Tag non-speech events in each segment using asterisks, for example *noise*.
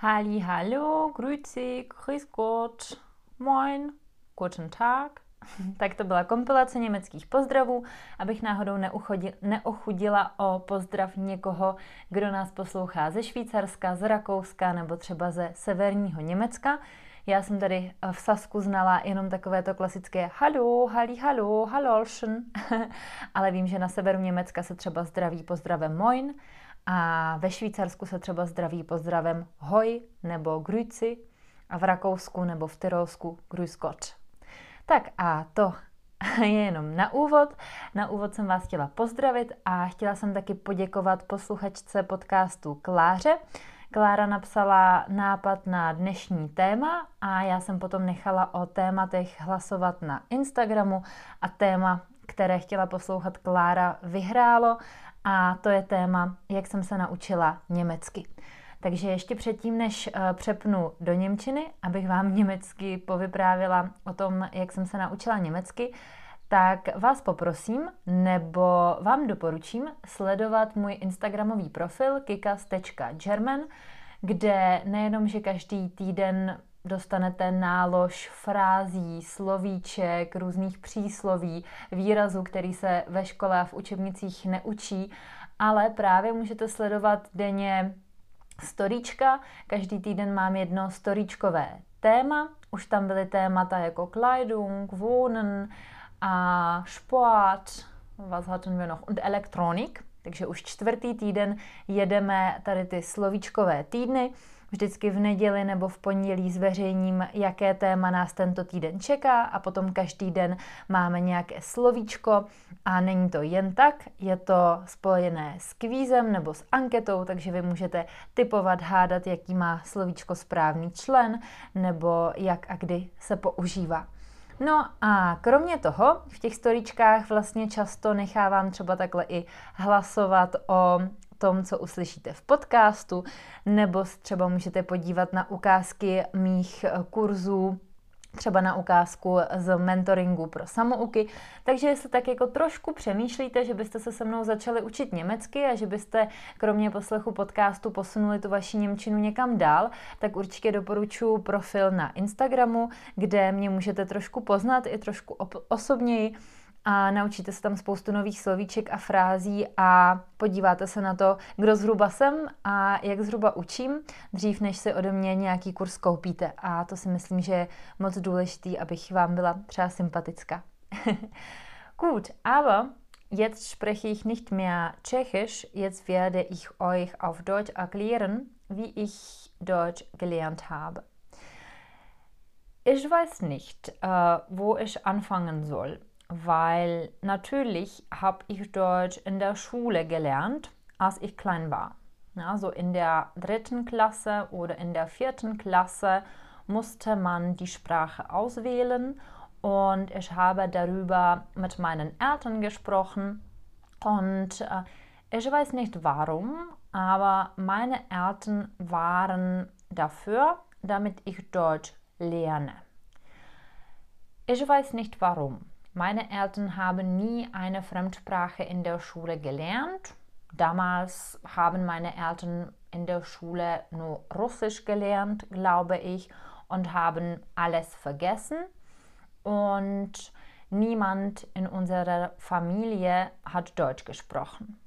Halli, hallo, grüezi, grüß Gott, moin, guten Tag. *laughs* Tak to byla kompilace německých pozdravů, abych náhodou neochudila o pozdrav někoho, kdo nás poslouchá ze Švýcarska, z Rakouska nebo třeba ze severního Německa. Já jsem tady v Sasku znala jenom takové to klasické halo, halí, halo, halolschen, *laughs* ale vím, že na severu Německa se třeba zdraví pozdravem moin a ve Švýcarsku se třeba zdraví pozdravem hoj nebo grüzi a v Rakousku nebo v Tyrolsku grüß Gott. Tak a to *laughs* je jenom na úvod. Na úvod jsem vás chtěla pozdravit a chtěla jsem taky poděkovat posluchačce podcastu Kláře. Klára napsala nápad na dnešní téma a já jsem potom nechala o tématech hlasovat na Instagramu a téma, které chtěla poslouchat Klára, vyhrálo a to je téma, jak jsem se naučila německy. Takže ještě předtím, než uh, přepnu do Němčiny, abych vám *laughs* německy povyprávila o tom, jak jsem se naučila německy, tak vás poprosím, nebo vám doporučím sledovat můj Instagramový profil kikas.german, kde nejenom, že každý týden dostanete nálož frází, slovíček, různých přísloví, výrazů, který se ve škole a v učebnicích neučí, ale právě můžete sledovat denně storíčka. Každý týden mám jedno storíčkové téma. Už tam byly témata jako Kleidung, Wohnen a Sport, was hatten wir noch, und Elektronik. Takže už čtvrtý týden jedeme tady ty slovíčkové týdny. Vždycky v neděli nebo v pondělí zveřejním, jaké téma nás tento týden čeká a potom každý den máme nějaké slovíčko a není to jen tak, je to spojené s kvízem nebo s anketou, takže vy můžete typovat, hádat, jaký má slovíčko správný člen nebo jak a kdy se používá. No a kromě toho v těch storičkách vlastně často nechávám třeba takhle i hlasovat o tom, co uslyšíte v podcastu, nebo třeba můžete podívat na ukázky mých eh, kurzů třeba na ukázku z mentoringu pro samouky. Takže jestli tak jako trošku přemýšlíte, že byste se se mnou začali učit německy a že byste kromě poslechu podcastu posunuli tu vaši němčinu někam dál, tak určitě doporučuji profil na Instagramu, kde mě můžete trošku poznat i trošku osobněji a naučíte se tam spoustu nových slovíček a frází a podíváte se na to, kdo zhruba jsem a jak zhruba učím, dřív než si ode mě nějaký kurz koupíte. A to si myslím, že je moc důležitý, abych vám byla třeba sympatická. *laughs* Gut, aber jetzt spreche ich nicht mehr Tschechisch, jetzt werde ich euch auf Deutsch erklären, wie ich Deutsch gelernt habe. Ich weiß nicht, äh, wo ich anfangen soll weil natürlich habe ich Deutsch in der Schule gelernt, als ich klein war. Also in der dritten Klasse oder in der vierten Klasse musste man die Sprache auswählen und ich habe darüber mit meinen Eltern gesprochen und äh, ich weiß nicht warum, aber meine Eltern waren dafür, damit ich Deutsch lerne. Ich weiß nicht warum. Meine Eltern haben nie eine Fremdsprache in der Schule gelernt. Damals haben meine Eltern in der Schule nur Russisch gelernt, glaube ich, und haben alles vergessen. Und niemand in unserer Familie hat Deutsch gesprochen.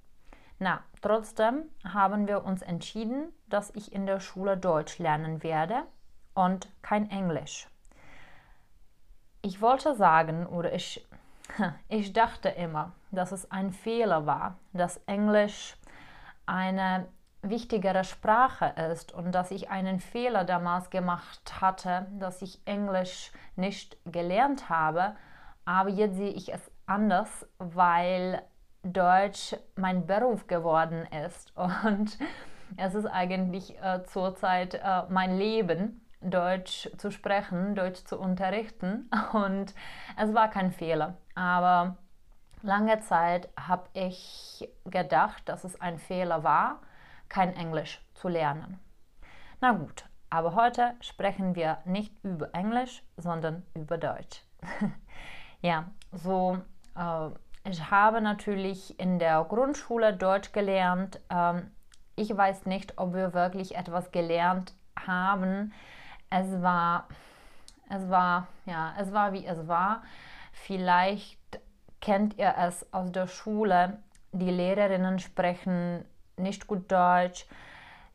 Na, trotzdem haben wir uns entschieden, dass ich in der Schule Deutsch lernen werde und kein Englisch. Ich wollte sagen, oder ich, *laughs* ich dachte immer, dass es ein Fehler war, dass Englisch eine wichtigere Sprache ist und dass ich einen Fehler damals gemacht hatte, dass ich Englisch nicht gelernt habe. Aber jetzt sehe ich es anders, weil Deutsch mein Beruf geworden ist *laughs* und es ist eigentlich äh, zurzeit äh, mein Leben Deutsch zu sprechen, Deutsch zu unterrichten. *laughs* Und es war kein Fehler. Aber lange Zeit habe ich gedacht, dass es ein Fehler war, kein Englisch zu lernen. Na gut, aber heute sprechen wir nicht über Englisch, sondern über Deutsch. *laughs* ja, so, äh, ich habe natürlich in der Grundschule Deutsch gelernt. Ähm, ich weiß nicht, ob wir wirklich etwas gelernt haben. Es war, es war, ja, es war wie es war. Vielleicht kennt ihr es aus der Schule. Die Lehrerinnen sprechen nicht gut Deutsch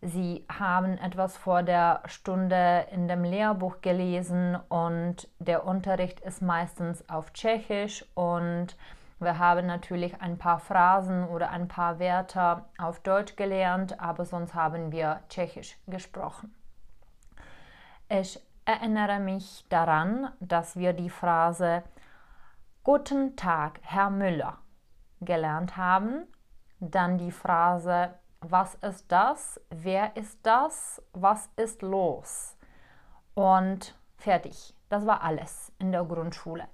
Sie haben etwas vor der Stunde in dem Lehrbuch gelesen und der Unterricht ist meistens auf Tschechisch und wir haben natürlich ein paar Phrasen oder ein paar Wörter auf Deutsch gelernt, aber sonst haben wir Tschechisch gesprochen. Ich erinnere mich daran, dass wir die Phrase Guten Tag, Herr Müller gelernt haben, dann die Phrase was ist das, wer ist das, was ist los. Und fertig. Das war alles in der Grundschule.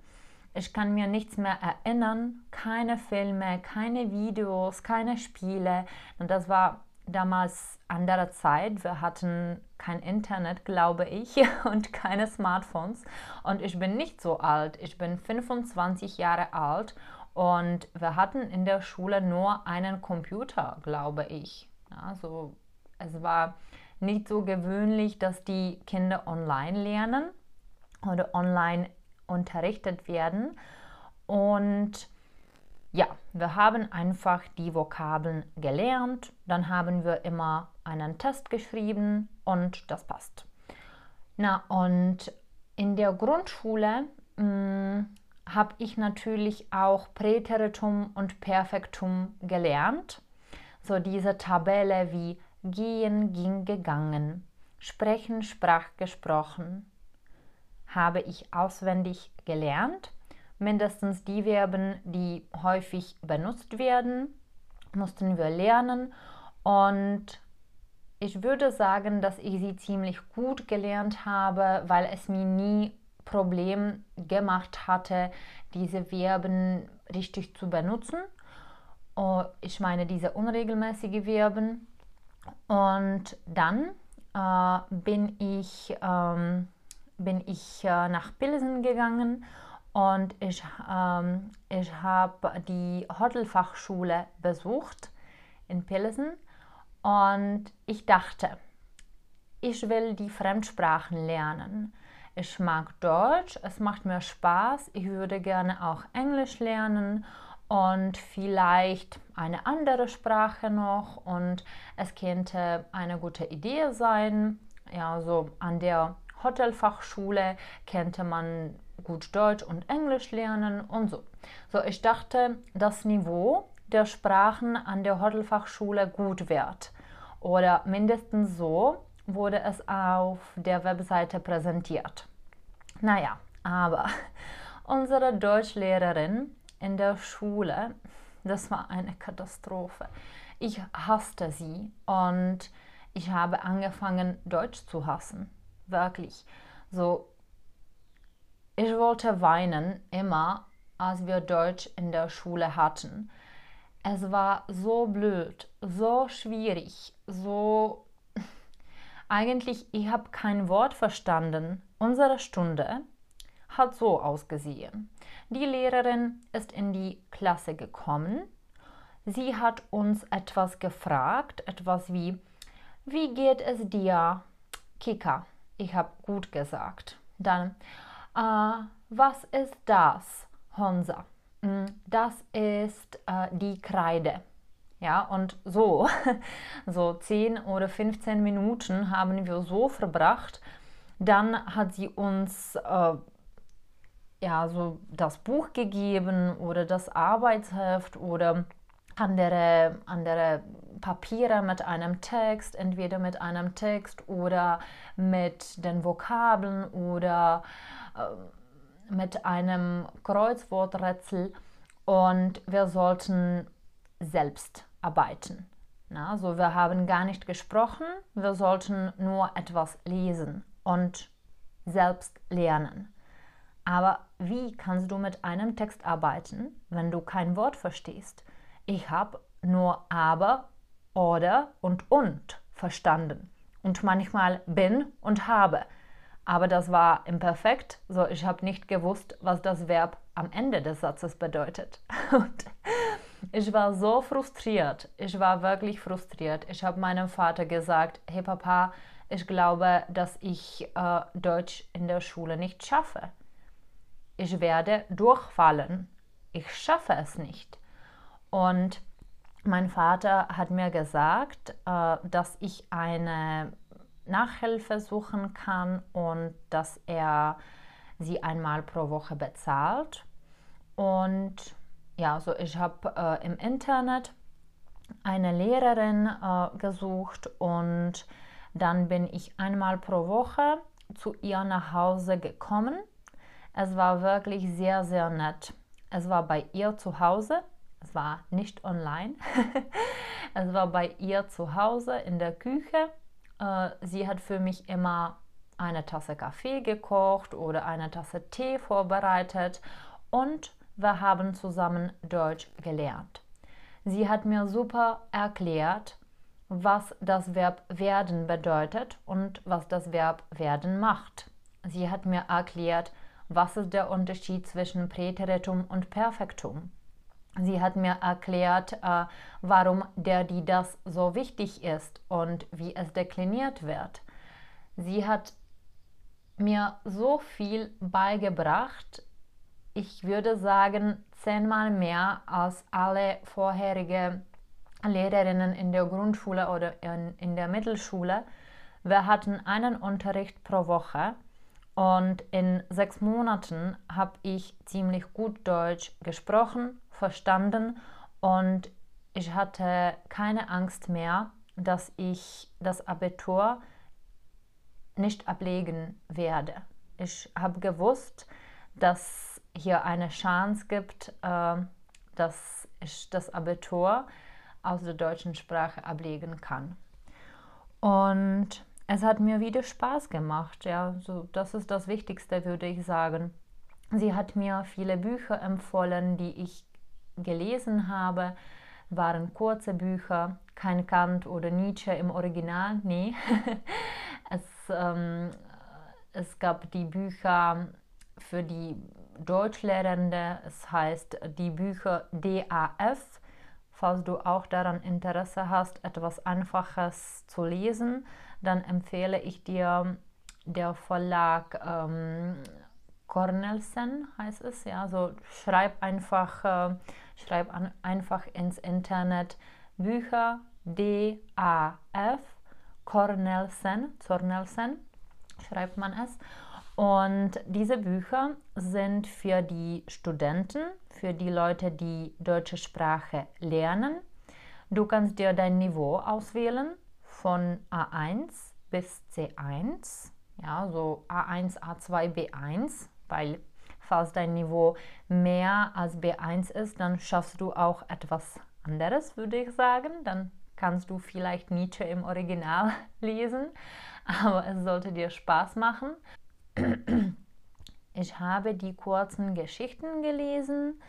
Ich kann mir nichts mehr erinnern, keine Filme, keine Videos, keine Spiele. Und das war damals andere Zeit. Wir hatten kein Internet, glaube ich, *laughs* und keine Smartphones. Und ich bin nicht so alt. Ich bin 25 Jahre alt und wir hatten in der Schule nur einen Computer, glaube ich. Also es war nicht so gewöhnlich, dass die Kinder online lernen oder online unterrichtet werden. Und ja, wir haben einfach die Vokabeln gelernt, dann haben wir immer einen Test geschrieben und das passt. Na, und in der Grundschule hm, habe ich natürlich auch Präteritum und Perfektum gelernt. So diese Tabelle wie gehen, ging, gegangen, sprechen, sprach, gesprochen, habe ich auswendig gelernt. Mindestens die Verben, die häufig benutzt werden, mussten wir lernen. Und ich würde sagen, dass ich sie ziemlich gut gelernt habe, weil es mir nie Problem gemacht hatte, diese Verben richtig zu benutzen. Oh, ich meine diese unregelmäßige Verben. Und dann äh, bin ich, ähm, bin ich äh, nach Pilsen gegangen und ich, ähm, ich habe die Hotelfachschule besucht in Pilsen und ich dachte, ich will die Fremdsprachen lernen. Ich mag Deutsch, es macht mir Spaß, ich würde gerne auch Englisch lernen und vielleicht eine andere Sprache noch und es könnte eine gute Idee sein. Ja, so an der Hotelfachschule könnte man gut Deutsch und Englisch lernen und so. So, ich dachte, das Niveau der Sprachen an der Hotelfachschule gut wird oder mindestens so wurde es auf der Webseite präsentiert. Naja, aber *laughs* unsere Deutschlehrerin in der Schule, das war eine Katastrophe. Ich hasste sie und ich habe angefangen, Deutsch zu hassen. Wirklich. So, ich wollte weinen immer, als wir Deutsch in der Schule hatten. Es war so blöd, so schwierig, so *laughs* eigentlich, ich habe kein Wort verstanden. Unsere Stunde hat so ausgesehen. Die Lehrerin ist in die Klasse gekommen. Sie hat uns etwas gefragt, etwas wie, wie geht es dir, Kika? Ich habe gut gesagt. Dann, äh, was ist das, Honsa? Hm, das ist äh, die Kreide. Ja, und so, *laughs* so 10 oder 15 Minuten haben wir so verbracht. Dann hat sie uns äh, ja, so das Buch gegeben oder das Arbeitsheft oder andere, andere Papiere mit einem Text, entweder mit einem Text oder mit den Vokabeln oder mit einem Kreuzworträtsel und wir sollten selbst arbeiten. Na, also wir haben gar nicht gesprochen, wir sollten nur etwas lesen und selbst lernen. Aber wie kannst du mit einem Text arbeiten, wenn du kein Wort verstehst? Ich habe nur aber, oder und und verstanden und manchmal bin und habe. Aber das war imperfekt, so ich habe nicht gewusst, was das Verb am Ende des Satzes bedeutet. *laughs* Und ich war so frustriert. Ich war wirklich frustriert. Ich habe meinem Vater gesagt, hey Papa, ich glaube, dass ich äh, Deutsch in der Schule nicht schaffe. Ich werde durchfallen. Ich schaffe es nicht. Und mein Vater hat mir gesagt, äh, dass ich eine Nachhilfe suchen kann und dass er sie einmal pro Woche bezahlt. Und ja, so ich habe äh, im Internet eine Lehrerin äh, gesucht und dann bin ich einmal pro Woche zu ihr nach Hause gekommen. Es war wirklich sehr, sehr nett. Es war bei ihr zu Hause. Es war nicht online. *laughs* es war bei ihr zu Hause in der Küche. Äh, sie hat für mich immer eine Tasse Kaffee gekocht oder eine Tasse Tee vorbereitet und wir haben zusammen Deutsch gelernt. Sie hat mir super erklärt, was das Verb werden bedeutet und was das Verb werden macht. Sie hat mir erklärt, was ist der Unterschied zwischen Präteritum und Perfektum. Sie hat mir erklärt, äh, warum der, die, das so wichtig ist und wie es dekliniert wird. Sie hat mir so viel beigebracht, ich würde sagen, zehnmal mehr als alle vorherigen Lehrerinnen in der Grundschule oder in, in der Mittelschule. Wir hatten einen Unterricht pro Woche und in sechs Monaten habe ich ziemlich gut Deutsch gesprochen, verstanden und ich hatte keine Angst mehr, dass ich das Abitur nicht ablegen werde. Ich habe gewusst, dass hier eine Chance gibt, äh, dass ich das Abitur aus der deutschen Sprache ablegen kann. Und es hat mir wieder Spaß gemacht. Ja, so, das ist das Wichtigste, würde ich sagen. Sie hat mir viele Bücher empfohlen, die ich gelesen habe, waren kurze Bücher, kein Kant oder Nietzsche im Original, nee. *laughs* es, ähm, es gab die Bücher für die Deutschlehrende, es heißt die Bücher DAF. Falls du auch daran Interesse hast, etwas Einfaches zu lesen, dann empfehle ich dir der Verlag ähm, Cornelsen heißt es. Ja, so schreib einfach, äh, schreib an, einfach ins Internet Bücher D-A-F Cornelsen, Cornelsen schreibt man es. Und diese Bücher sind für die Studenten, für die Leute, die deutsche Sprache lernen. Du kannst dir dein Niveau auswählen von A1 bis C1, ja, so A1, A2, B1, weil falls dein Niveau mehr als B1 ist, dann schaffst du auch etwas anderes, würde ich sagen. Dann kannst du vielleicht Nietzsche im Original *laughs* lesen, aber es sollte dir Spaß machen. Ich habe die kurzen Geschichten gelesen.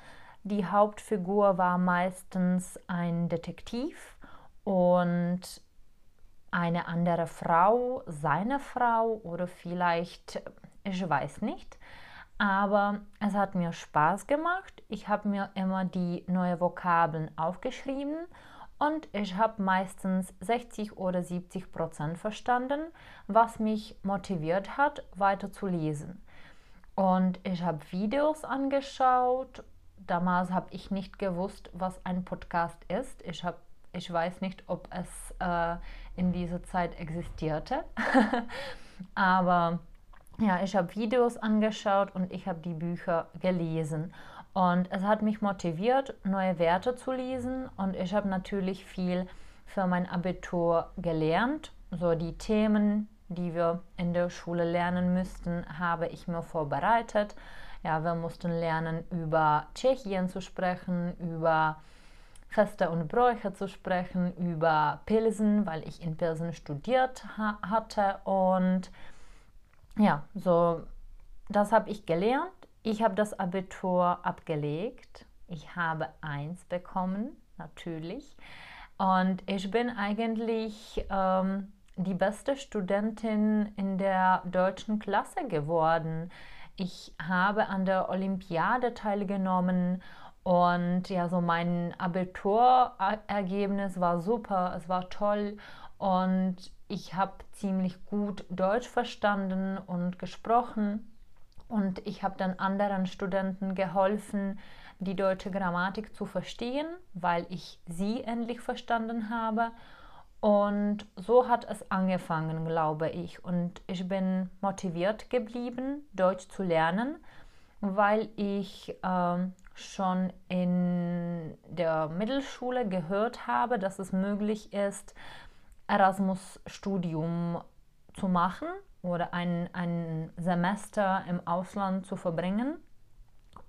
Die Hauptfigur war meistens ein Detektiv und eine andere Frau, seine Frau oder vielleicht, ich weiß nicht. Aber es hat mir Spaß gemacht. Ich habe mir immer die neuen Vokabeln aufgeschrieben und ich habe meistens 60 oder 70 Prozent verstanden, was mich motiviert hat, weiter zu lesen. Und ich habe Videos angeschaut. Damals habe ich nicht gewusst, was ein Podcast ist. Ich, hab, ich weiß nicht, ob es äh, in dieser Zeit existierte. *laughs* Aber ja, ich habe Videos angeschaut und ich habe die Bücher gelesen. Und es hat mich motiviert, neue Werte zu lesen. Und ich habe natürlich viel für mein Abitur gelernt. So die Themen, die wir in der Schule lernen müssten, habe ich mir vorbereitet. Ja, wir mussten lernen, über Tschechien zu sprechen, über Feste und Bräuche zu sprechen, über Pilsen, weil ich in Pilsen studiert ha hatte und ja, so, das habe ich gelernt. Ich habe das Abitur abgelegt. Ich habe eins bekommen, natürlich. Und ich bin eigentlich ähm, die beste Studentin in der deutschen Klasse geworden. Ich habe an der Olympiade teilgenommen und ja, so mein Abiturergebnis war super, es war toll und ich habe ziemlich gut Deutsch verstanden und gesprochen. Und ich habe dann anderen Studenten geholfen, die deutsche Grammatik zu verstehen, weil ich sie endlich verstanden habe. Und so hat es angefangen, glaube ich. Und ich bin motiviert geblieben, Deutsch zu lernen, weil ich äh, schon in der Mittelschule gehört habe, dass es möglich ist, Erasmus-Studium zu machen oder ein, ein Semester im Ausland zu verbringen.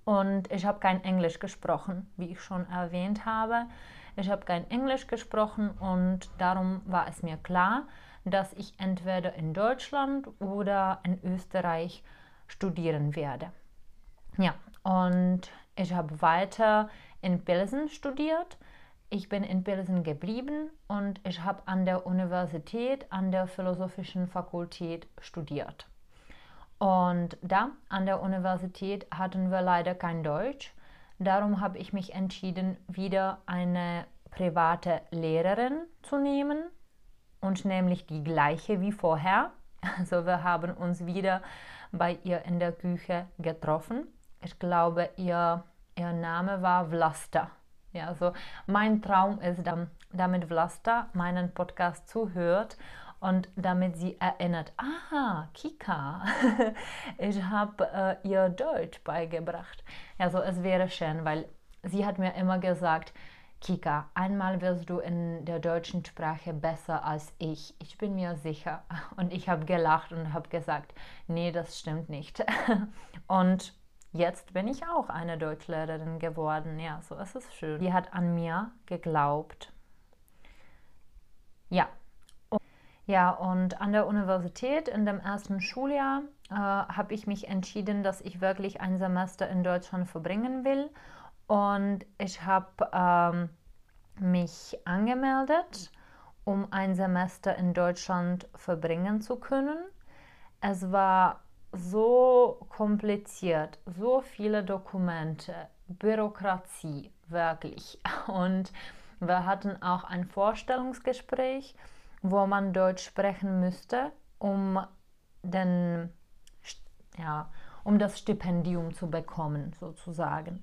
Und ich habe kein Englisch gesprochen, wie ich schon erwähnt habe. Ich habe kein Englisch gesprochen und darum war es mir klar, dass ich entweder in Deutschland oder in Österreich studieren werde. Ja, und ich habe weiter in Pilsen studiert. Ich bin in Pilsen geblieben und ich habe an der Universität, an der Philosophischen Fakultät studiert. Und da an der Universität hatten wir leider kein Deutsch. Darum habe ich mich entschieden, wieder eine private Lehrerin zu nehmen und nämlich die gleiche wie vorher. *laughs* Also wir haben uns wieder bei ihr in der Küche getroffen. Ich glaube, ihr, ihr Name war Vlasta. Ja, also mein Traum ist, damit Vlasta meinen Podcast zuhört und damit sie erinnert, aha, Kika, *laughs* ich habe äh, ihr Deutsch beigebracht. Also es wäre schön, weil sie hat mir immer gesagt, Kika, einmal wirst du in der deutschen Sprache besser als ich. Ich bin mir sicher. *laughs* Und ich habe gelacht und habe gesagt, nee, das stimmt nicht. *laughs* Und jetzt bin ich auch eine Deutschlehrerin geworden. Ja, so ist es schön. Die hat an mir geglaubt. Ja. Ja, und an der Universität in dem ersten Schuljahr äh, habe ich mich entschieden, dass ich wirklich ein Semester in Deutschland verbringen will. Und ich habe ähm, mich angemeldet, um ein Semester in Deutschland verbringen zu können. Es war so kompliziert, so viele Dokumente, Bürokratie, wirklich. *laughs* Und wir hatten auch ein Vorstellungsgespräch, wo man Deutsch sprechen müsste, um, den, ja, um das Stipendium zu bekommen, sozusagen.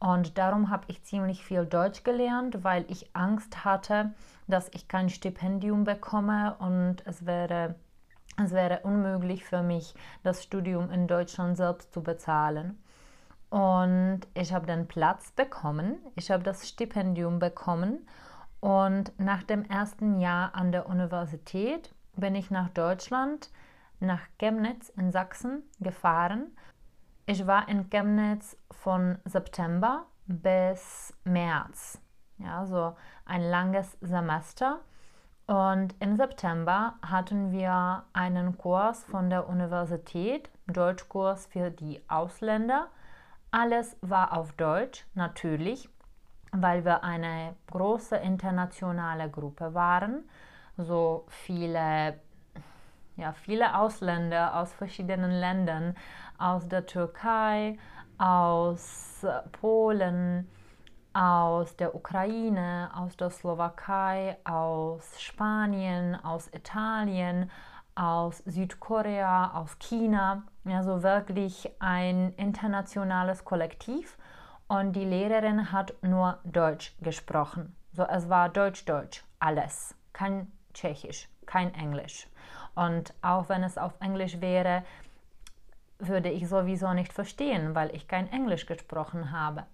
Und darum habe ich ziemlich viel Deutsch gelernt, weil ich Angst hatte, dass ich kein Stipendium bekomme und es wäre es wäre unmöglich für mich, das Studium in Deutschland selbst zu bezahlen. Und ich habe den Platz bekommen, ich habe das Stipendium bekommen und nach dem ersten Jahr an der Universität bin ich nach Deutschland, nach Chemnitz in Sachsen gefahren. Ich war in Chemnitz von September bis März, ja, so ein langes Semester. Und im September hatten wir einen Kurs von der Universität, Deutschkurs für die Ausländer. Alles war auf Deutsch, natürlich, weil wir eine große internationale Gruppe waren. So viele, ja, viele Ausländer aus verschiedenen Ländern, aus der Türkei, aus Polen, aus der Ukraine, aus der Slowakei, aus Spanien, aus Italien, aus Südkorea, aus China. Also wirklich ein internationales Kollektiv. Und die Lehrerin hat nur Deutsch gesprochen. So, es war Deutsch-Deutsch, alles. Kein Tschechisch, kein Englisch. Und auch wenn es auf Englisch wäre, würde ich sowieso nicht verstehen, weil ich kein Englisch gesprochen habe.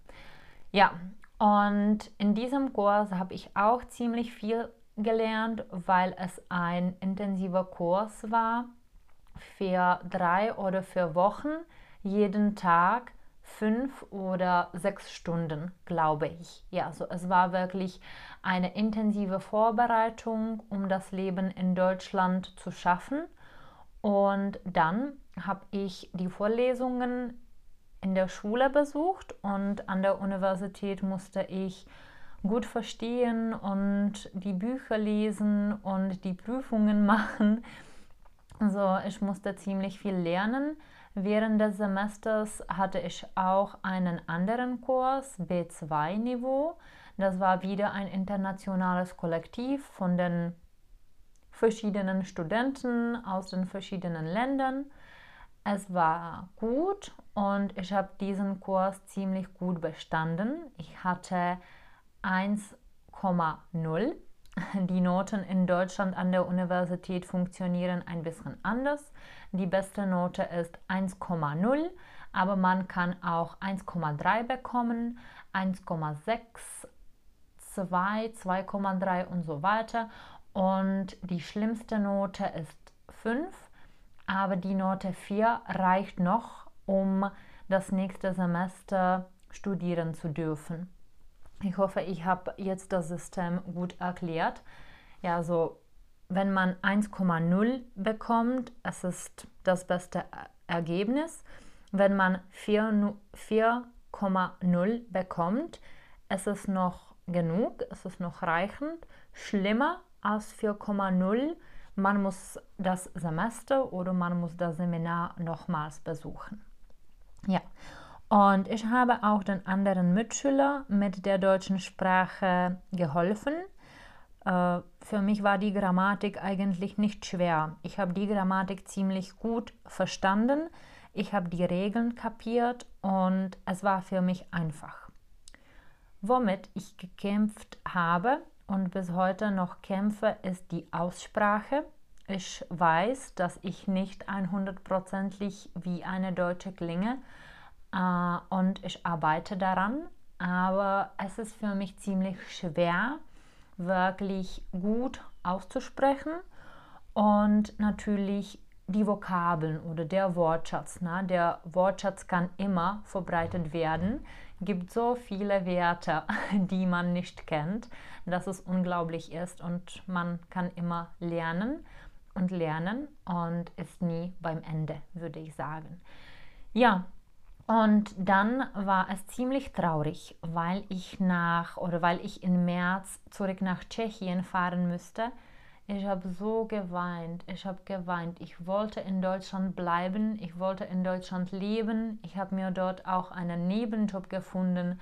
Ja, und in diesem Kurs habe ich auch ziemlich viel gelernt, weil es ein intensiver Kurs war für drei oder vier Wochen, jeden Tag fünf oder sechs Stunden, glaube ich. Ja, also es war wirklich eine intensive Vorbereitung, um das Leben in Deutschland zu schaffen. Und dann habe ich die Vorlesungen in der Schule besucht und an der Universität musste ich gut verstehen und die Bücher lesen und die Prüfungen *laughs* machen. Also ich musste ziemlich viel lernen. Während des Semesters hatte ich auch einen anderen Kurs, B2-Niveau. Das war wieder ein internationales Kollektiv von den verschiedenen Studenten aus den verschiedenen Ländern. Es war gut und ich habe diesen Kurs ziemlich gut bestanden. Ich hatte 1,0. Die Noten in Deutschland an der Universität funktionieren ein bisschen anders. Die beste Note ist 1,0, aber man kann auch 1,3 bekommen, 1,6, 2, 2,3 und so weiter. Und die schlimmste Note ist 5, aber die Note 4 reicht noch, um das nächste Semester studieren zu dürfen. Ich hoffe, ich habe jetzt das System gut erklärt. Ja, so wenn man 1,0 bekommt, es ist das beste Ergebnis. Wenn man 4,0 bekommt, es ist noch genug, es ist noch reichend. Schlimmer als 4,0, man muss das Semester oder man muss das Seminar nochmals besuchen. Ja, und ich habe auch den anderen Mitschülern mit der deutschen Sprache geholfen. Äh, für mich war die Grammatik eigentlich nicht schwer. Ich habe die Grammatik ziemlich gut verstanden. Ich habe die Regeln kapiert und es war für mich einfach. Womit ich gekämpft habe und bis heute noch kämpfe, ist die Aussprache. Ich weiß, dass ich nicht 100%ig wie eine Deutsche klinge äh, und ich arbeite daran, aber es ist für mich ziemlich schwer, wirklich gut auszusprechen und natürlich die Vokabeln oder der Wortschatz. Ne? Der Wortschatz kann immer verbreitet werden. Es gibt so viele Werte, *laughs* die man nicht kennt, dass es unglaublich ist und man kann immer lernen und lernen und ist nie beim Ende, würde ich sagen. Ja, und dann war es ziemlich traurig, weil ich nach oder weil ich im März zurück nach Tschechien fahren müsste. Ich habe so geweint, ich habe geweint. Ich wollte in Deutschland bleiben, ich wollte in Deutschland leben. Ich habe mir dort auch einen Nebenjob gefunden.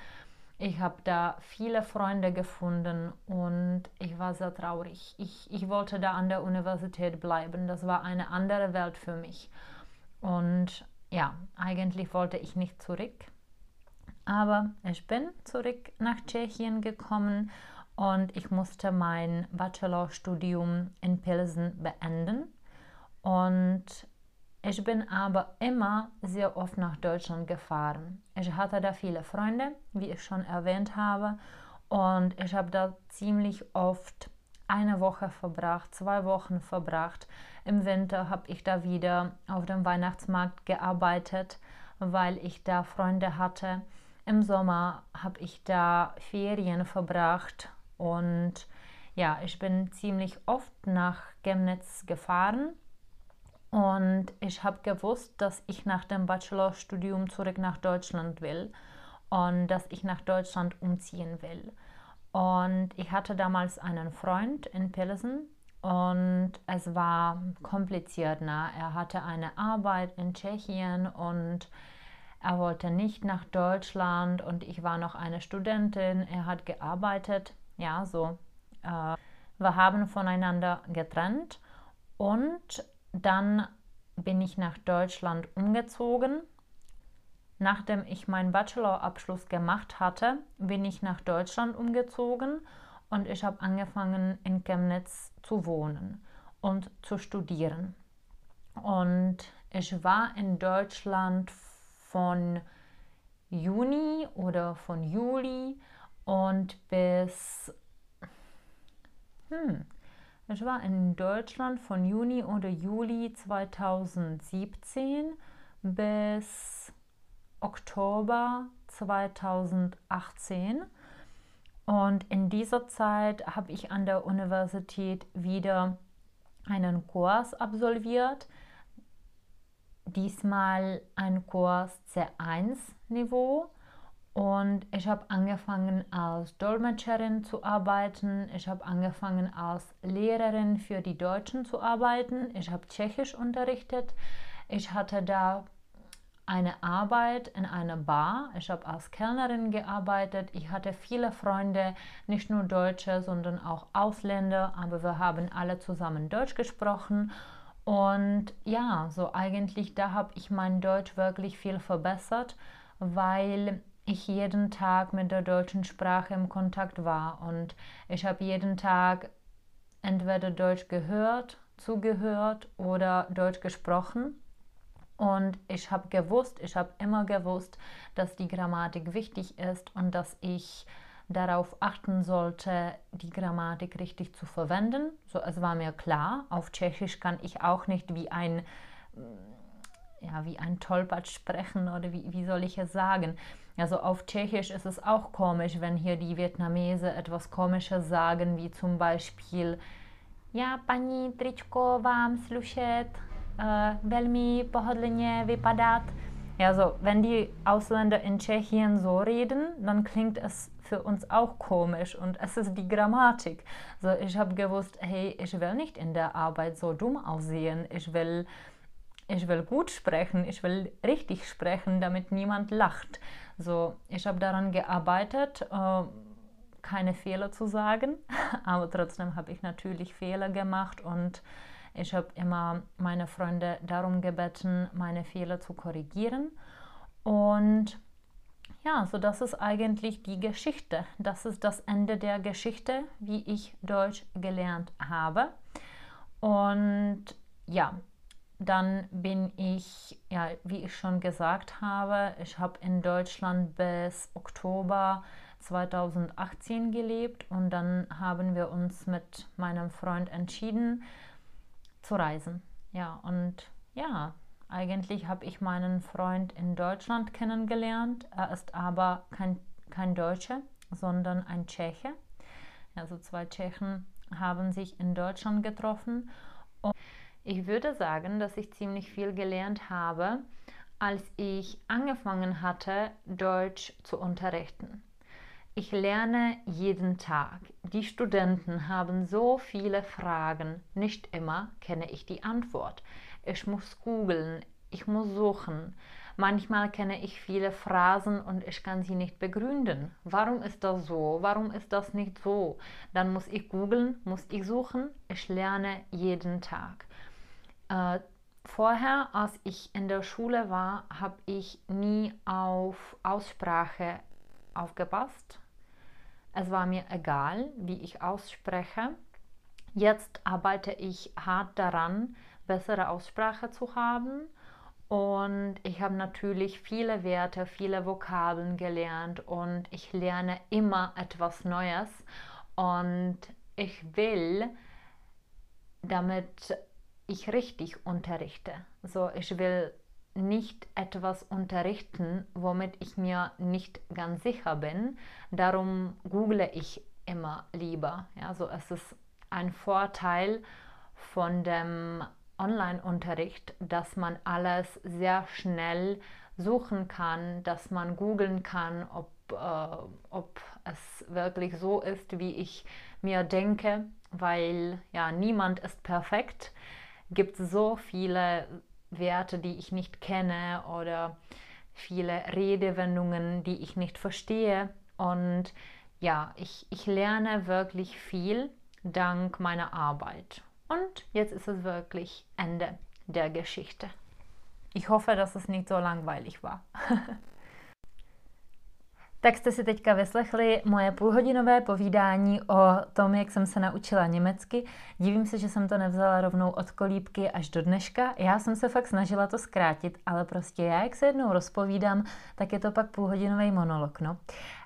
Ich habe da viele Freunde gefunden und ich war sehr traurig. Ich, ich wollte da an der Universität bleiben. Das war eine andere Welt für mich. Und ja, eigentlich wollte ich nicht zurück, aber ich bin zurück nach Tschechien gekommen und ich musste mein Bachelorstudium in Pilsen beenden. Und ich bin aber immer sehr oft nach Deutschland gefahren. Ich hatte da viele Freunde, wie ich schon erwähnt habe, und ich habe da ziemlich oft eine Woche verbracht, zwei Wochen verbracht. Im Winter habe ich da wieder auf dem Weihnachtsmarkt gearbeitet, weil ich da Freunde hatte. Im Sommer habe ich da Ferien verbracht und ja, ich bin ziemlich oft nach Chemnitz gefahren und ich habe gewusst, dass ich nach dem Bachelorstudium zurück nach Deutschland will und dass ich nach Deutschland umziehen will. Und ich hatte damals einen Freund in Pilsen und es war kompliziert. Ne? Er hatte eine Arbeit in Tschechien und er wollte nicht nach Deutschland und ich war noch eine Studentin. Er hat gearbeitet. Ja, so. Äh, wir haben voneinander getrennt und dann bin ich nach Deutschland umgezogen Nachdem ich meinen Bachelorabschluss gemacht hatte, bin ich nach Deutschland umgezogen und ich habe angefangen in Chemnitz zu wohnen und zu studieren. Und ich war in Deutschland von Juni oder von Juli und bis hm, ich war in Deutschland von Juni oder Juli 2017 bis Oktober 2018. Und in dieser Zeit habe ich an der Universität wieder einen Kurs absolviert. diesmal ein Kurs C1-Niveau und ich habe angefangen als Dolmetscherin zu arbeiten. Ich habe angefangen als Lehrerin für die Deutschen zu arbeiten. Ich habe Tschechisch unterrichtet. Ich hatte da eine Arbeit in einer Bar. Ich habe als Kellnerin gearbeitet. Ich hatte viele Freunde, nicht nur Deutsche, sondern auch Ausländer, aber wir haben alle zusammen Deutsch gesprochen. Und ja, so eigentlich da habe ich mein Deutsch wirklich viel verbessert, weil ich jeden Tag mit der deutschen Sprache im Kontakt war und ich habe jeden Tag entweder Deutsch gehört, zugehört oder Deutsch gesprochen. Und ich habe gewusst, ich habe immer gewusst, dass die Grammatik wichtig ist und dass ich darauf achten sollte, die Grammatik richtig zu verwenden. So, es war mir klar, auf Tschechisch kann ich auch nicht wie ein, ja, wie ein Tollpatsch sprechen oder wie, wie soll ich es sagen. Also auf Tschechisch ist es auch komisch, wenn hier die Vietnamese etwas Komisches sagen, wie zum Beispiel Ja, paní tričko, vám slušet, uh, velmi pohodlně vypadat. Also, wenn die Ausländer in Tschechien so reden, dann klingt es für uns auch komisch und es ist die Grammatik. Also, ich habe gewusst, hey, ich will nicht in der Arbeit so dumm aussehen. Ich will, ich will gut sprechen, ich will richtig sprechen, damit niemand lacht. So, ich habe daran gearbeitet, äh, keine Fehler zu sagen, *laughs* aber trotzdem habe ich natürlich Fehler gemacht und ich habe immer meine Freunde darum gebeten, meine Fehler zu korrigieren. Und ja, so das ist eigentlich die Geschichte. Das ist das Ende der Geschichte, wie ich Deutsch gelernt habe. Und ja, dann bin ich, ja, wie ich schon gesagt habe, ich habe in Deutschland bis Oktober 2018 gelebt und dann haben wir uns mit meinem Freund entschieden, zu reisen. Ja, und ja, eigentlich habe ich meinen Freund in Deutschland kennengelernt. Er ist aber kein, kein Deutscher, sondern ein Tscheche. Also zwei Tschechen haben sich in Deutschland getroffen. Und ich würde sagen, dass ich ziemlich viel gelernt habe, als ich angefangen hatte, Deutsch zu unterrichten. Ich lerne jeden Tag. Die Studenten haben so viele Fragen. Nicht immer kenne ich die Antwort. Ich muss googeln, ich muss suchen. Manchmal kenne ich viele Phrasen und ich kann sie nicht begründen. Warum ist das so? Warum ist das nicht so? Dann muss ich googeln, muss ich suchen. Ich lerne jeden Tag. Äh, vorher, als ich in der Schule war, habe ich nie auf Aussprache aufgepasst es war mir egal, wie ich ausspreche. Jetzt arbeite ich hart daran, bessere Aussprache zu haben. Und ich habe natürlich viele Werte, viele Vokabeln gelernt und ich lerne immer etwas Neues. Und ich will, damit ich richtig unterrichte. So, ich will nicht etwas unterrichten, womit ich mir nicht ganz sicher bin. Darum google ich immer lieber. Ja, also es ist ein Vorteil von dem Online-Unterricht, dass man alles sehr schnell suchen kann, dass man googeln kann, ob, äh, ob es wirklich so ist, wie ich mir denke, weil ja niemand ist perfekt. Gibt so viele Werte, die ich nicht kenne oder viele Redewendungen, die ich nicht verstehe. Und ja, ich, ich lerne wirklich viel dank meiner Arbeit. Und jetzt ist es wirklich Ende der Geschichte. Ich hoffe, dass es nicht so langweilig war. *laughs* Tak jste si teďka vyslechli moje půlhodinové povídání o tom, jak jsem se naučila německy. Divím se, že jsem to nevzala rovnou od kolíbky až do dneška. Já jsem se fakt snažila to zkrátit, ale prostě já, jak se jednou rozpovídám, tak je to pak půlhodinový monolog. No.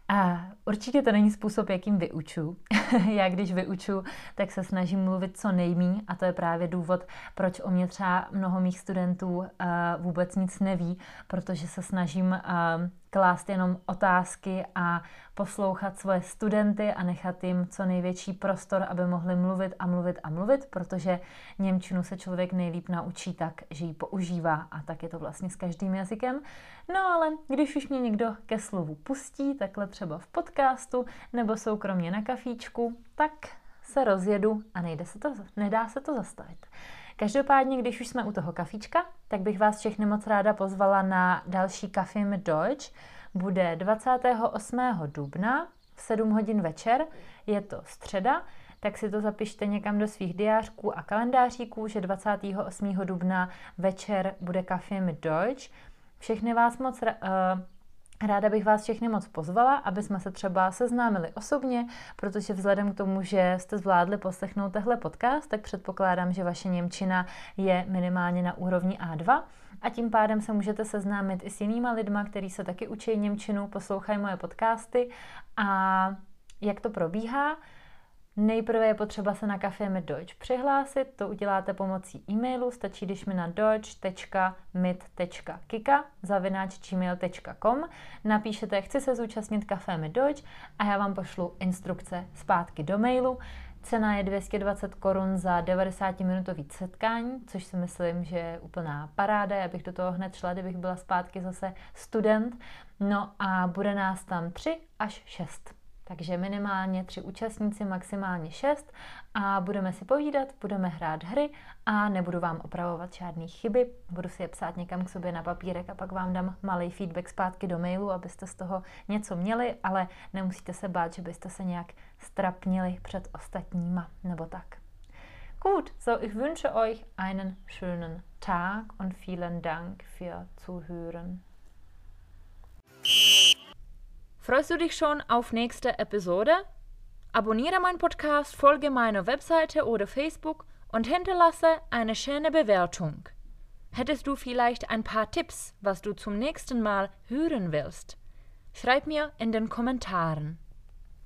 A určitě to není způsob, jakým vyuču. *laughs* Já když vyuču, tak se snažím mluvit co nejmí a to je právě důvod, proč o mě třeba mnoho mých studentů uh, vůbec nic neví, protože se snažím uh, klást jenom otázky a poslouchat svoje studenty a nechat jim co největší prostor, aby mohli mluvit a mluvit a mluvit, protože Němčinu se člověk nejlíp naučí tak, že ji používá a tak je to vlastně s každým jazykem. No ale když už mě někdo ke slovu pustí, takhle třeba v podcastu nebo soukromně na kafíčku, tak se rozjedu a nejde se to, nedá se to zastavit. Každopádně, když už jsme u toho kafíčka, tak bych vás všechny moc ráda pozvala na další mit Deutsch. Bude 28. dubna v 7 hodin večer, je to středa, tak si to zapište někam do svých diářků a kalendáříků, že 28. dubna večer bude mit Deutsch. Všechny vás moc uh, Ráda bych vás všechny moc pozvala, aby jsme se třeba seznámili osobně, protože vzhledem k tomu, že jste zvládli poslechnout tehle podcast, tak předpokládám, že vaše Němčina je minimálně na úrovni A2 a tím pádem se můžete seznámit i s jinýma lidma, kteří se taky učí Němčinu, poslouchají moje podcasty a jak to probíhá. Nejprve je potřeba se na Café mit Deutsch přihlásit, to uděláte pomocí e-mailu, stačí, když mi na deutsch.mit.kika zavináč gmail.com napíšete, chci se zúčastnit Café mit Deutsch a já vám pošlu instrukce zpátky do mailu. Cena je 220 korun za 90-minutový setkání, což si myslím, že je úplná paráda. Já bych do toho hned šla, kdybych byla zpátky zase student. No a bude nás tam 3 až 6 takže minimálně tři účastníci, maximálně šest a budeme si povídat, budeme hrát hry a nebudu vám opravovat žádné chyby, budu si je psát někam k sobě na papírek a pak vám dám malý feedback zpátky do mailu, abyste z toho něco měli, ale nemusíte se bát, že byste se nějak strapnili před ostatníma nebo tak. Gut, so ich wünsche euch einen schönen Tag und vielen Dank für Zuhören. Freust du dich schon auf nächste Episode? Abonniere meinen Podcast, folge meiner Webseite oder Facebook und hinterlasse eine schöne Bewertung. Hättest du vielleicht ein paar Tipps, was du zum nächsten Mal hören willst? Schreib mir in den Kommentaren.